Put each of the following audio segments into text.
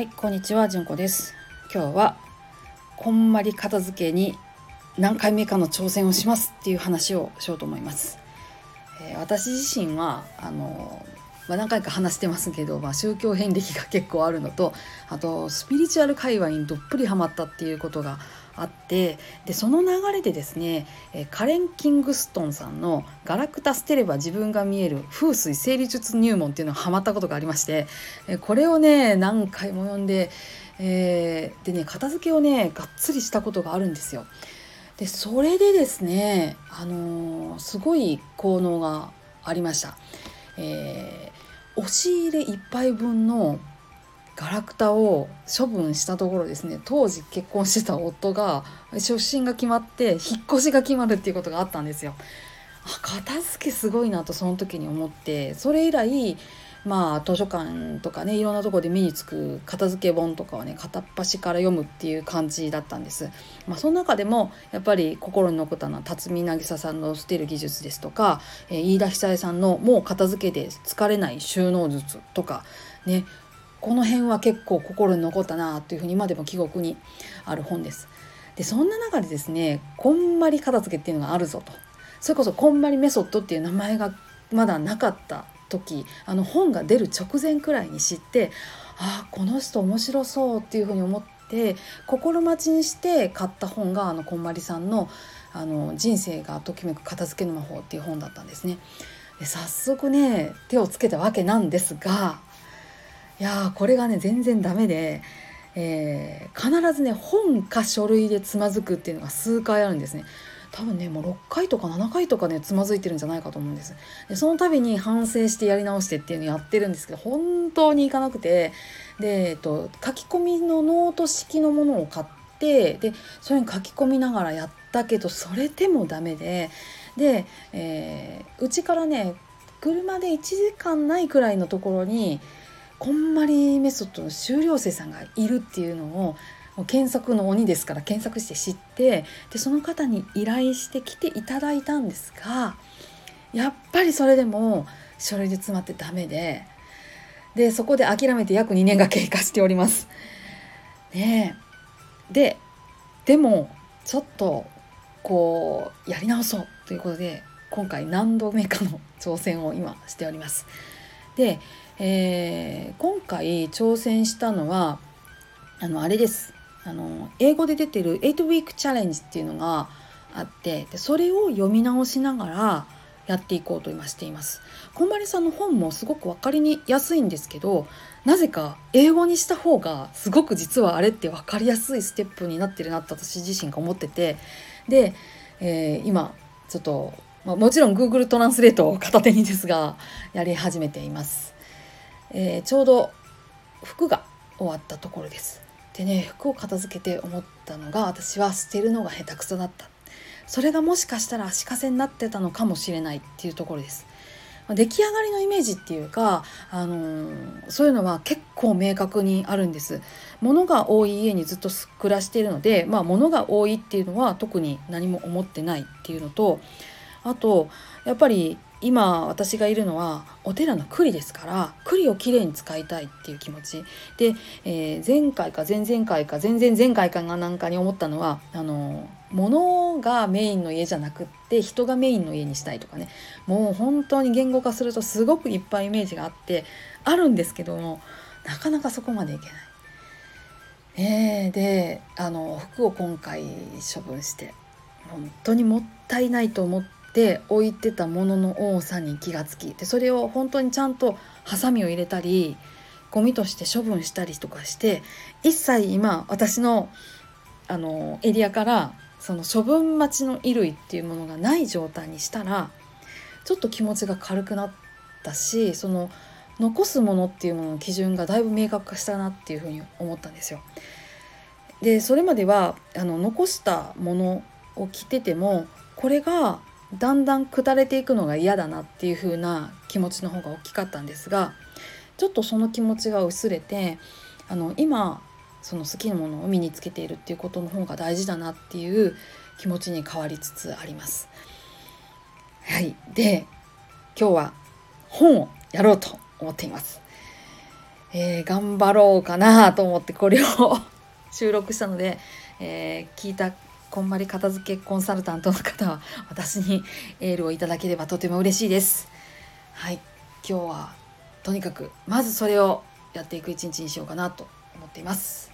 はい、こんにちは、じゅんこです。今日はこんまり片付けに何回目かの挑戦をしますっていう話をしようと思います。えー私自身はあのまあ、何回か話してますけど、まあ、宗教遍歴が結構あるのとあとスピリチュアル界隈にどっぷりハマったっていうことがあってでその流れでですねカレン・キングストンさんの「ガラクタ捨てれば自分が見える風水整理術入門」っていうのがハマったことがありましてこれをね何回も読んで、えーでね片付けをねがっつりしたことがあるんですよ。でそれでですね、あのーすごい効能がありました。えー押し入れ1杯分のガラクタを処分したところですね当時結婚してた夫が出身が決まって引っ越しが決まるっていうことがあったんですよ。あ片付けすごいなとその時に思ってそれ以来まあ図書館とかねいろんなところで目につく片付け本とかはね片っ端から読むっていう感じだったんです。まあ、その中でもやっぱり心に残ったのは辰巳渚さんの捨てる技術ですとか、えー飯田久恵さんの「もう片付けで疲れない収納術」とかねこの辺は結構心に残ったなというふうに今でも記憶にある本です。でそんな中でですねこんまり片付けっていうのがあるぞとそれこそこんまりメソッドっていう名前がまだなかった時あの本が出る直前くらいに知ってああこの人面白そうっていうふうに思って心待ちにして買った本があのこんまりさんの「あの人生がときめく片付けの魔法」っていう本だったんですね。で早速ね手をつけたわけなんですがいやーこれがね全然ダメで、えー必ずね本か書類でつまずくっていうのが数回あるんですね。多分ねもう6回とか7回とかねつまずいてるんじゃないかと思うんです。でその度に反省してやり直してっていうのやってるんですけど本当にいかなくて。で、えっと、書き込みのノート式のものを買ってでそれに書き込みながらやったけどそれでもダメで。でえーうち、からね車で1時間ないくらいのところにこんまりメソッドの修了生さんがいるっていうのを検索の鬼ですから検索して知ってでその方に依頼して来ていただいたんですがやっぱりそれでも書類で詰まってダメででそこで諦めて約2年が経過しております。ねででもちょっとこうやり直そうということで今回何度目かの挑戦を今しております。で、えー今回挑戦したのはあのあれですあの英語で出てる「8 week challenge」っていうのがあってでそれを読み直しながらやっていこうと今しています。こんまりさんの本もすごく分かりにやすいんですけどなぜか英語にした方がすごく実はあれって分かりやすいステップになってるなって私自身が思っててで、えー今ちょっと、まあ、もちろん Google トランスレートを片手にですがやり始めています。えーちょうど服が終わったところです。でね服を片付けて思ったのが私は捨てるのが下手くそだったそれがもしかしたら足かせになってたのかもしれないっていうところです。ま出来上がりのイメージっていうか、あのーそういうのは結構明確にあるんです。物が多い家にずっと暮らしているので、まあ、物が多いっていうのは特に何も思ってないっていうのとあとやっぱり今私がいるのはお寺の栗ですから栗をきれいに使いたいっていう気持ちで、えー前回か前々回か前々前回かなんかに思ったのはあの物がメインの家じゃなくって人がメインの家にしたいとかねもう本当に言語化するとすごくいっぱいイメージがあってあるんですけどもなかなかそこまでいけない。えーであの服を今回処分して本当にもったいないと思ってって置いてたものの多さに気がつきでそれを本当にちゃんとハサミを入れたりゴミとして処分したりとかして一切今私のあのエリアからその処分待ちの衣類っていうものがない状態にしたらちょっと気持ちが軽くなったしその残すものっていうものの基準がだいぶ明確化したなっていうふうに思ったんですよ。でそれまではあの残したものを着ててもこれがだんだん下れていくのが嫌だなっていう風な気持ちの方が大きかったんですがちょっとその気持ちが薄れてあの今その好きなものを身につけているっていうことの方が大事だなっていう気持ちに変わりつつあります。はい、で今日は本をやろうと思っています。えー、頑張ろうかなと思ってこれを 収録したので、えー、聞いたこんまり片付けコンサルタントの方は私にエールをいただければとても嬉しいです。はい。今日はとにかくまずそれをやっていく一日にしようかなと思っています。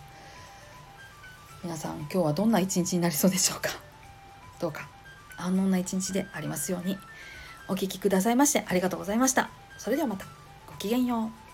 皆さん今日はどんな一日になりそうでしょうか？どうか。安穏な一日でありますように。お聴きくださいましてありがとうございました。それではまた。ごきげんよう。